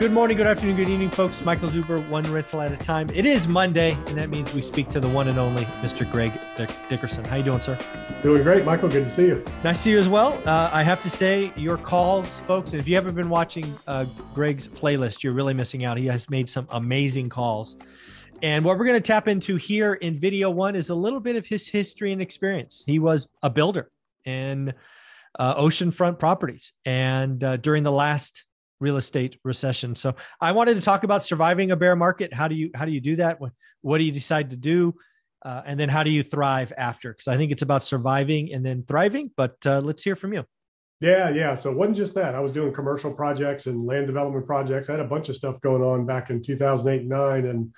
Good morning, good afternoon, good evening, folks. Michael Zuber, one rental at a time. It is Monday, and that means we speak to the one and only Mr. Greg Dick- Dickerson. How you doing, sir? Doing great, Michael. Good to see you. Nice to see you as well. Uh, I have to say, your calls, folks, and if you haven't been watching uh, Greg's playlist, you're really missing out. He has made some amazing calls. And what we're going to tap into here in video one is a little bit of his history and experience. He was a builder in uh, oceanfront properties. And uh, during the last real estate recession. So I wanted to talk about surviving a bear market. How do you how do you do that? What what do you decide to do? Uh, and then how do you thrive after? Because I think it's about surviving and then thriving. But uh, let's hear from you. Yeah, yeah. So it wasn't just that. I was doing commercial projects and land development projects. I had a bunch of stuff going on back in 2008 9. And,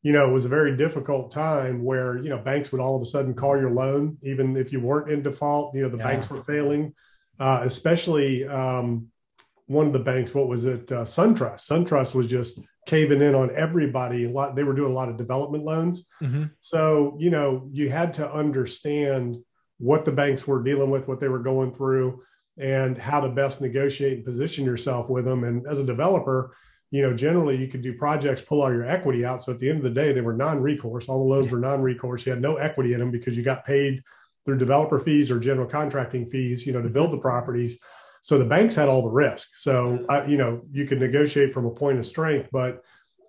you know, it was a very difficult time where, you know, banks would all of a sudden call your loan, even if you weren't in default. You know, the yeah. banks were failing, uh, especially um, one of the banks, what was it? Uh, SunTrust. SunTrust was just caving in on everybody. A lot. They were doing a lot of development loans. Mm-hmm. So you know, you had to understand what the banks were dealing with, what they were going through, and how to best negotiate and position yourself with them. And as a developer, you know, generally you could do projects, pull all your equity out. So at the end of the day, they were non-recourse. All the loans were non-recourse. You had no equity in them because you got paid through developer fees or general contracting fees, you know, to build the properties. So the banks had all the risk. So, uh, you know, you could negotiate from a point of strength, but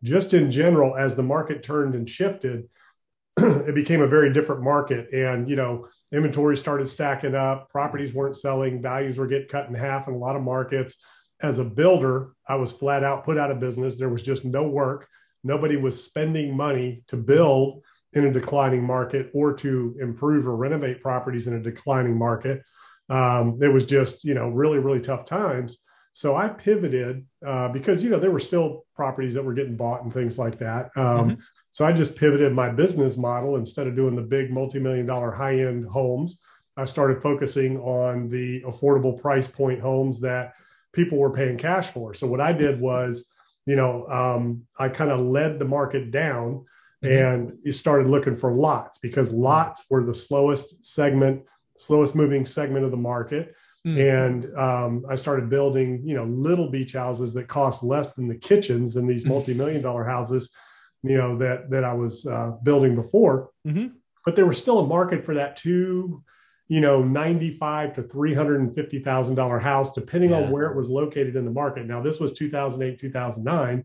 just in general, as the market turned and shifted, it became a very different market. And, you know, inventory started stacking up, properties weren't selling, values were getting cut in half in a lot of markets. As a builder, I was flat out put out of business. There was just no work. Nobody was spending money to build in a declining market or to improve or renovate properties in a declining market um, it was just you know really really tough times so i pivoted uh, because you know there were still properties that were getting bought and things like that um, mm-hmm. so i just pivoted my business model instead of doing the big multi-million dollar high-end homes i started focusing on the affordable price point homes that people were paying cash for so what i did was you know um, i kind of led the market down mm-hmm. and you started looking for lots because lots were the slowest segment slowest moving segment of the market. Mm. And um, I started building, you know, little beach houses that cost less than the kitchens in these hmm. multi-million dollar houses, you know, that that I was uh, building before. Mm-hmm. But there was still a market for that two, you know, ninety-five to three hundred and fifty thousand dollar house, depending yeah. on where it was located in the market. Now, this was two thousand eight, two thousand nine,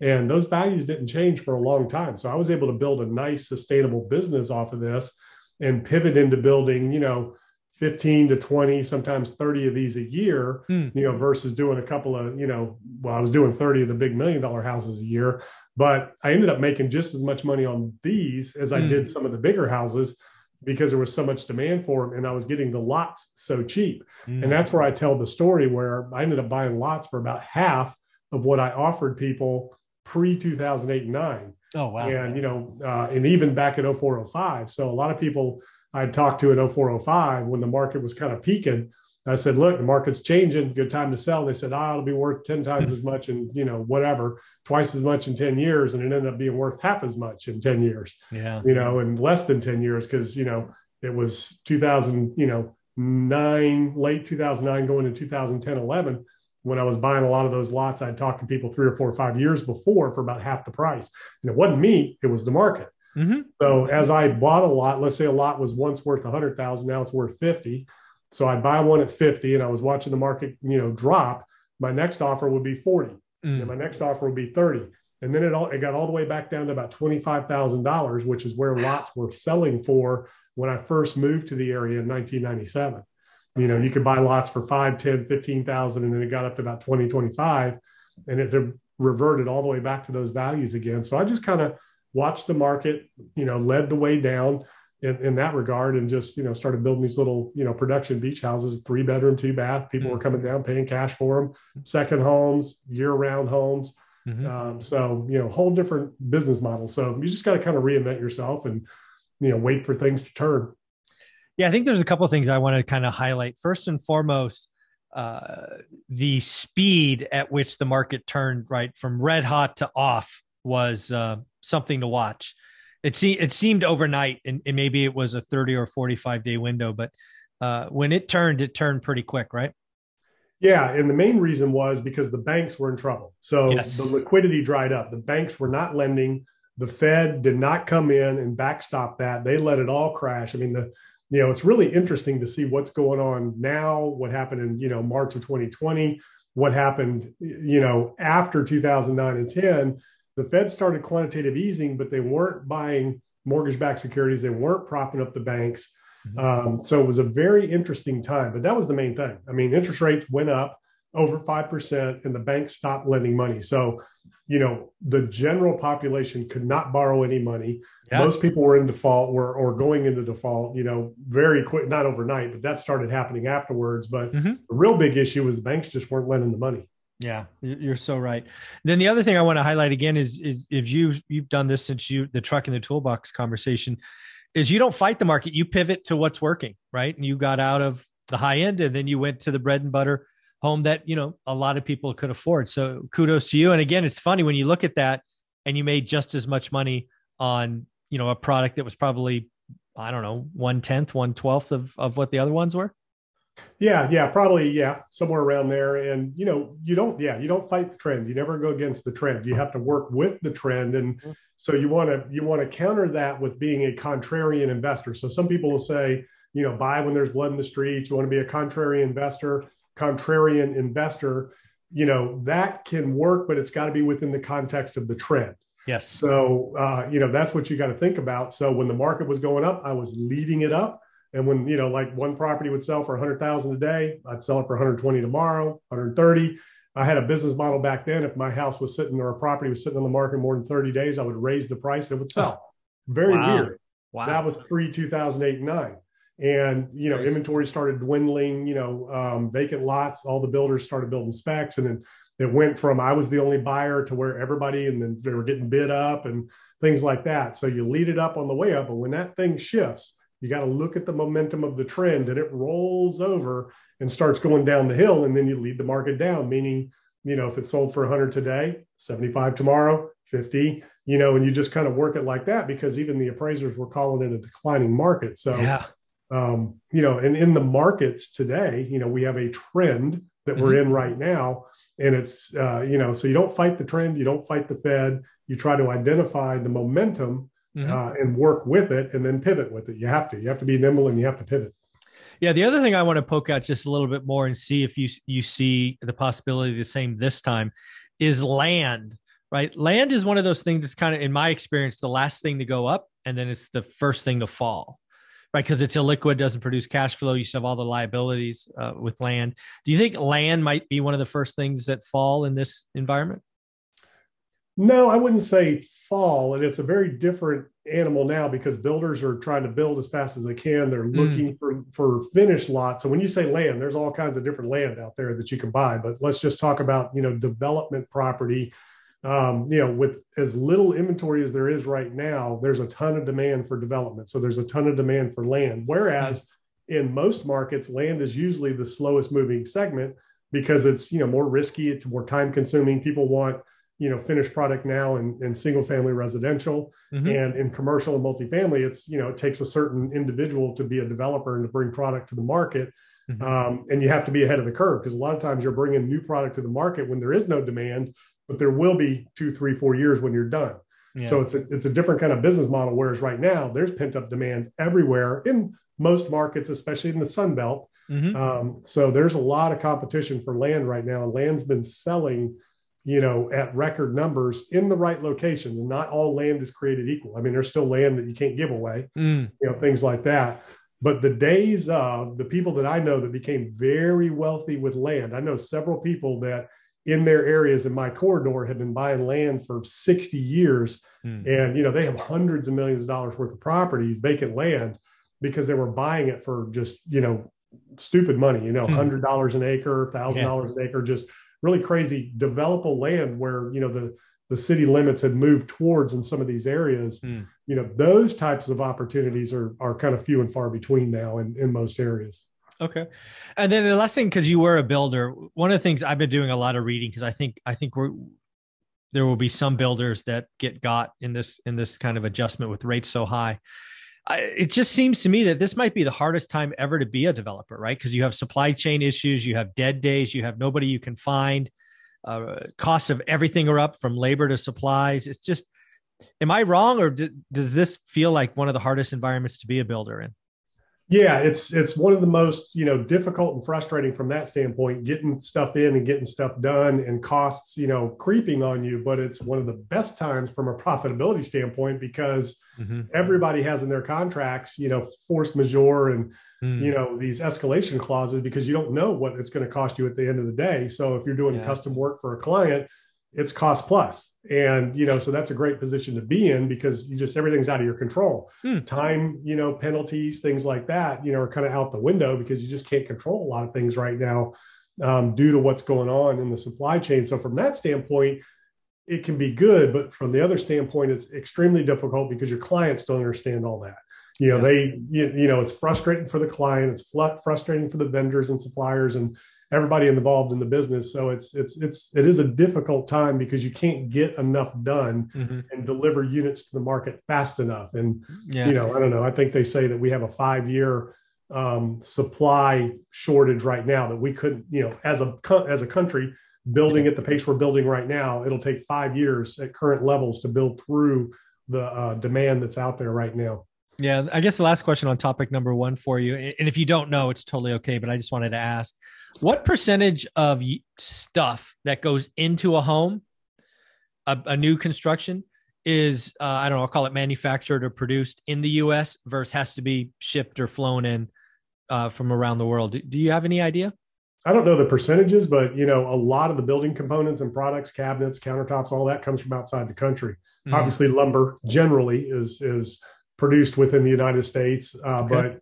and those values didn't change for a long time. So I was able to build a nice, sustainable business off of this and pivot into building, you know, 15 to 20, sometimes 30 of these a year, hmm. you know, versus doing a couple of, you know, well, I was doing 30 of the big million dollar houses a year, but I ended up making just as much money on these as I hmm. did some of the bigger houses because there was so much demand for them and I was getting the lots so cheap. Hmm. And that's where I tell the story where I ended up buying lots for about half of what I offered people pre 2008 and 9. Oh, wow. And, you know, uh, and even back at 0405. So a lot of people, I talked to in 0405 when the market was kind of peaking. I said, look, the market's changing. Good time to sell. They said, ah, it'll be worth 10 times as much and, you know, whatever, twice as much in 10 years. And it ended up being worth half as much in 10 years. Yeah. You know, and less than 10 years because, you know, it was 2000, you know, nine, late 2009 going to 2010, 11 when I was buying a lot of those lots, I'd talked to people three or four or five years before for about half the price. And it wasn't me, it was the market. Mm-hmm. So as I bought a lot, let's say a lot was once worth a hundred thousand, now it's worth 50. So I'd buy one at 50 and I was watching the market, you know, drop. My next offer would be 40 mm. and my next offer would be 30. And then it all, it got all the way back down to about $25,000, which is where lots were selling for when I first moved to the area in 1997. You know, you could buy lots for five, 10, 15,000, and then it got up to about 20, 25, and it had reverted all the way back to those values again. So I just kind of watched the market, you know, led the way down. in, in that regard and just you know started building these little you know production beach houses three bedroom two bath people mm-hmm. were coming down paying cash for them second homes year round homes mm-hmm. um, so you know whole different business model so you just got to kind of reinvent yourself and you know wait for things to turn yeah i think there's a couple of things i want to kind of highlight first and foremost uh, the speed at which the market turned right from red hot to off was uh, something to watch it seemed it seemed overnight, and, and, maybe it was a thirty or forty five day window, but uh, when it turned, it turned pretty quick, right? Yeah, and the main reason was because the banks were in trouble. So yes. the liquidity dried up. The banks were not lending. The Fed did not come in and backstop that. They let it all crash. I mean, the you know, it's really interesting to see what's going on now, what happened in, you know, March of 2020, what happened, you know, after 2009 and 10 the Fed started quantitative easing, but they weren't buying mortgage backed securities. They weren't propping up the banks. Mm-hmm. Um, so it was a very interesting time, but that was the main thing. I mean, interest rates went up over 5% and the banks stopped lending money. So, you know, the general population could not borrow any money. Yeah. Most people were in default were, or going into default, you know, very quick, not overnight, but that started happening afterwards. But mm-hmm. the real big issue was the banks just weren't lending the money. Yeah, you're so right. Then the other thing I want to highlight again is, is if you've you've done this since you the truck in the toolbox conversation, is you don't fight the market, you pivot to what's working, right? And you got out of the high end and then you went to the bread and butter home that you know a lot of people could afford. So kudos to you. And again, it's funny when you look at that and you made just as much money on you know a product that was probably I don't know one tenth, one twelfth of of what the other ones were. Yeah, yeah, probably, yeah, somewhere around there. And you know, you don't, yeah, you don't fight the trend. You never go against the trend. You have to work with the trend, and mm-hmm. so you want to you want to counter that with being a contrarian investor. So some people will say, you know, buy when there's blood in the streets. You want to be a contrarian investor, contrarian investor. You know, that can work, but it's got to be within the context of the trend. Yes. So, uh, you know, that's what you got to think about. So when the market was going up, I was leading it up and when you know, like one property would sell for 100,000 a day, I'd sell it for 120 tomorrow, 130. I had a business model back then. If my house was sitting or a property was sitting on the market more than 30 days, I would raise the price and it would sell. Very wow. weird. Wow. That was pre 2008 and nine. And, you know, Crazy. inventory started dwindling, you know, um, vacant lots, all the builders started building specs. And then it went from I was the only buyer to where everybody, and then they were getting bid up and things like that. So you lead it up on the way up. But when that thing shifts, you got to look at the momentum of the trend and it rolls over and starts going down the hill. And then you lead the market down, meaning, you know, if it's sold for 100 today, 75 tomorrow, 50, you know, and you just kind of work it like that because even the appraisers were calling it a declining market. So, yeah. Um, you know, and in the markets today, you know, we have a trend that mm-hmm. we're in right now. And it's, uh, you know, so you don't fight the trend, you don't fight the Fed, you try to identify the momentum mm-hmm. uh, and work with it and then pivot with it. You have to. You have to be nimble and you have to pivot. Yeah, the other thing I want to poke out just a little bit more and see if you you see the possibility the same this time is land. Right, land is one of those things that's kind of, in my experience, the last thing to go up, and then it's the first thing to fall. Right, because it's illiquid, doesn't produce cash flow. You still have all the liabilities uh, with land. Do you think land might be one of the first things that fall in this environment? No, I wouldn't say fall. And it's a very different animal now because builders are trying to build as fast as they can. They're hmm. looking mm. for, for finished lots. So when you say land, there's all kinds of different land out there that you can buy. But let's just talk about, you know, development property. Um, you know, with as little inventory as there is right now, there's a ton of demand for development. So there's a ton of demand for land. Whereas in most markets, land is usually the slowest moving segment because it's, you know, more risky, it's more time consuming. People want you know finished product now in, in single family residential mm-hmm. and in commercial and multifamily it's you know it takes a certain individual to be a developer and to bring product to the market mm-hmm. um, and you have to be ahead of the curve because a lot of times you're bringing new product to the market when there is no demand but there will be two three four years when you're done yeah. so it's a, it's a different kind of business model whereas right now there's pent up demand everywhere in most markets especially in the sun belt mm-hmm. um, so there's a lot of competition for land right now and land's been selling you know, at record numbers in the right locations. And not all land is created equal. I mean, there's still land that you can't give away, mm. you know, things like that. But the days of the people that I know that became very wealthy with land, I know several people that in their areas in my corridor have been buying land for 60 years mm. and you know they have hundreds of millions of dollars worth of properties vacant land because they were buying it for just you know stupid money you know hmm. hundred dollars an acre thousand dollars an acre just really crazy developable land where you know the the city limits had moved towards in some of these areas hmm. you know those types of opportunities are are kind of few and far between now in, in most areas Okay. And then the last thing, because you were a builder, one of the things I've been doing a lot of reading because I think I think we're there will be some builders that get got in this in this kind of adjustment with rates so high. I, it just seems to me that this might be the hardest time ever to be a developer, right? Because you have supply chain issues, you have dead days, you have nobody you can find. Uh, costs of everything are up from labor to supplies. It's just, am I wrong, or do, does this feel like one of the hardest environments to be a builder in? Yeah it's it's one of the most you know difficult and frustrating from that standpoint getting stuff in and getting stuff done and costs you know creeping on you but it's one of the best times from a profitability standpoint because mm-hmm. everybody has in their contracts you know force majeure and mm. you know these escalation clauses because you don't know what it's going to cost you at the end of the day so if you're doing yeah. custom work for a client it's cost plus and you know so that's a great position to be in because you just everything's out of your control hmm. time you know penalties things like that you know are kind of out the window because you just can't control a lot of things right now um, due to what's going on in the supply chain so from that standpoint it can be good but from the other standpoint it's extremely difficult because your clients don't understand all that you know yeah. they you, you know it's frustrating for the client it's frustrating for the vendors and suppliers and everybody involved in the business. So it's it's it's it is a difficult time because you can't get enough done mm-hmm. and deliver units to the market fast enough. And yeah. you know, I don't know. I think they say that we have a five year um, supply shortage right now that we couldn't, you know, as a as a country building at the pace we're building right now, it'll take five years at current levels to build through the uh, demand that's out there right now. Yeah, I guess the last question on topic number one for you, and if you don't know, it's totally okay, but I just wanted to ask what percentage of stuff that goes into a home, a, a new construction, is, uh, I don't know, I'll call it manufactured or produced in the US versus has to be shipped or flown in uh, from around the world? Do, do you have any idea? I don't know the percentages, but you know, a lot of the building components and products, cabinets, countertops, all that comes from outside the country. Mm-hmm. Obviously, lumber generally is is produced within the United States, uh, okay. but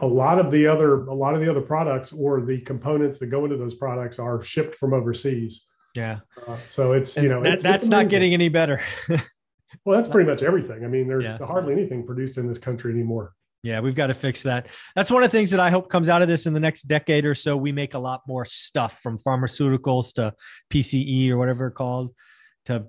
a lot of the other a lot of the other products or the components that go into those products are shipped from overseas. Yeah. Uh, so it's you know that, it's, that's it's not getting any better. well, that's pretty much everything. I mean, there's yeah. hardly anything produced in this country anymore. Yeah, we've got to fix that. That's one of the things that I hope comes out of this in the next decade or so. We make a lot more stuff from pharmaceuticals to PCE or whatever it's called to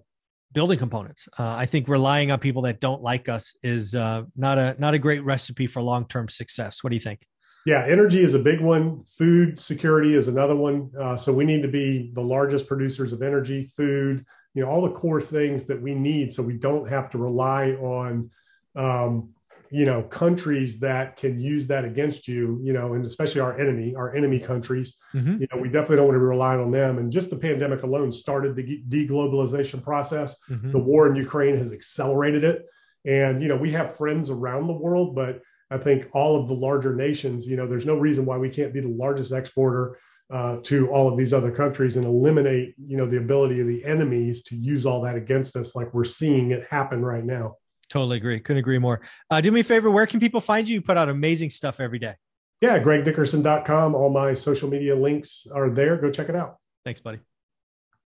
building components. Uh, I think relying on people that don't like us is uh, not a not a great recipe for long term success. What do you think? Yeah, energy is a big one. Food security is another one. Uh, so we need to be the largest producers of energy, food, you know, all the core things that we need, so we don't have to rely on um, you know countries that can use that against you you know and especially our enemy our enemy countries mm-hmm. you know we definitely don't want to be relying on them and just the pandemic alone started the deglobalization process mm-hmm. the war in ukraine has accelerated it and you know we have friends around the world but i think all of the larger nations you know there's no reason why we can't be the largest exporter uh, to all of these other countries and eliminate you know the ability of the enemies to use all that against us like we're seeing it happen right now Totally agree. Couldn't agree more. Uh, do me a favor. Where can people find you? You put out amazing stuff every day. Yeah, gregdickerson.com. All my social media links are there. Go check it out. Thanks, buddy.